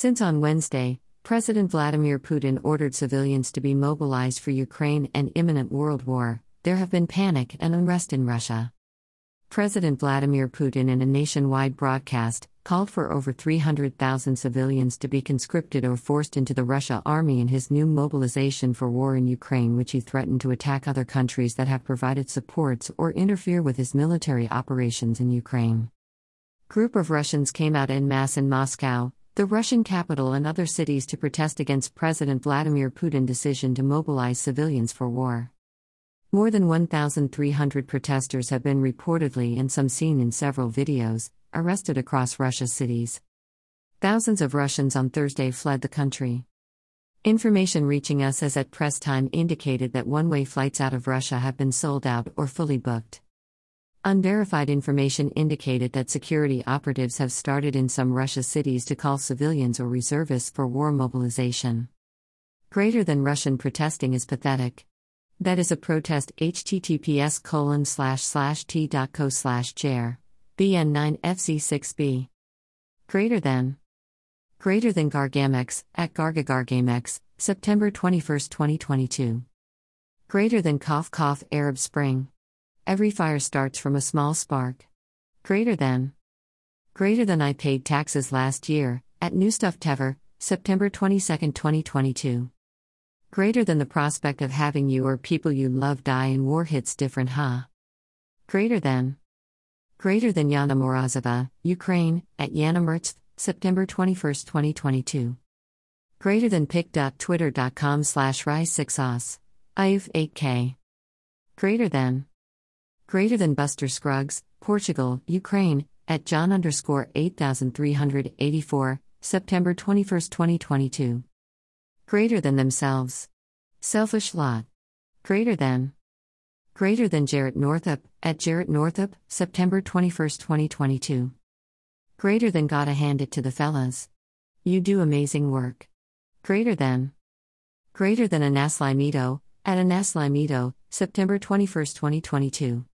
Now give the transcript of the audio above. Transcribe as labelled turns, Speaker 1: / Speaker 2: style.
Speaker 1: Since on Wednesday, President Vladimir Putin ordered civilians to be mobilized for Ukraine and imminent world war, there have been panic and unrest in Russia. President Vladimir Putin, in a nationwide broadcast, called for over 300,000 civilians to be conscripted or forced into the Russia army in his new mobilization for war in Ukraine, which he threatened to attack other countries that have provided supports or interfere with his military operations in Ukraine. Group of Russians came out en masse in Moscow, the Russian capital and other cities to protest against President Vladimir Putin's decision to mobilize civilians for war. More than 1,300 protesters have been reportedly and some seen in several videos, arrested across Russia's cities. Thousands of Russians on Thursday fled the country. Information reaching us as at press time indicated that one way flights out of Russia have been sold out or fully booked. Unverified information indicated that security operatives have started in some Russia cities to call civilians or reservists for war mobilization. Greater than Russian protesting is pathetic. That is a protest https colon slash slash t.co slash chair. BN9 FC6B. Greater than. Greater than Gargamex, at Gargagargamex, September 21, 2022. Greater than cough cough Arab Spring. Every fire starts from a small spark. Greater than. Greater than I paid taxes last year, at New Stuff Tever, September 22, 2022. Greater than the prospect of having you or people you love die in war hits different, huh? Greater than. Greater than Yana Morozova, Ukraine, at Yana Mertz, September 21, 2022. Greater than pic.twitter.com slash rise6os. IUF 8K. Greater than. Greater than Buster Scruggs, Portugal, Ukraine, at John underscore 8384, September 21, 2022 greater than themselves. Selfish lot. Greater than. Greater than Jarrett Northup, at Jarrett Northup, September 21, 2022. Greater than gotta hand it to the fellas. You do amazing work. Greater than. Greater than Anaslimido, at Anaslimido, September 21, 2022.